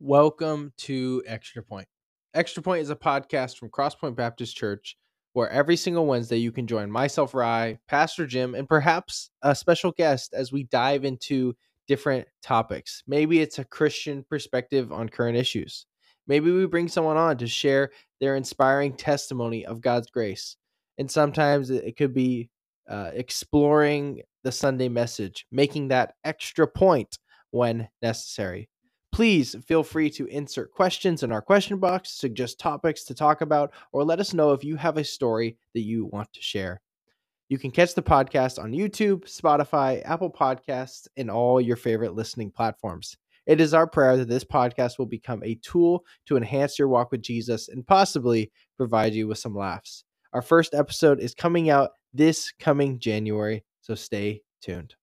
Welcome to Extrapointe. Extra Point is a podcast from Crosspoint Baptist Church where every single Wednesday you can join myself, Rye, Pastor Jim, and perhaps a special guest as we dive into different topics. Maybe it's a Christian perspective on current issues. Maybe we bring someone on to share their inspiring testimony of God's grace. And sometimes it could be uh, exploring the Sunday message, making that extra point when necessary. Please feel free to insert questions in our question box, suggest topics to talk about, or let us know if you have a story that you want to share. You can catch the podcast on YouTube, Spotify, Apple Podcasts, and all your favorite listening platforms. It is our prayer that this podcast will become a tool to enhance your walk with Jesus and possibly provide you with some laughs. Our first episode is coming out this coming January, so stay tuned.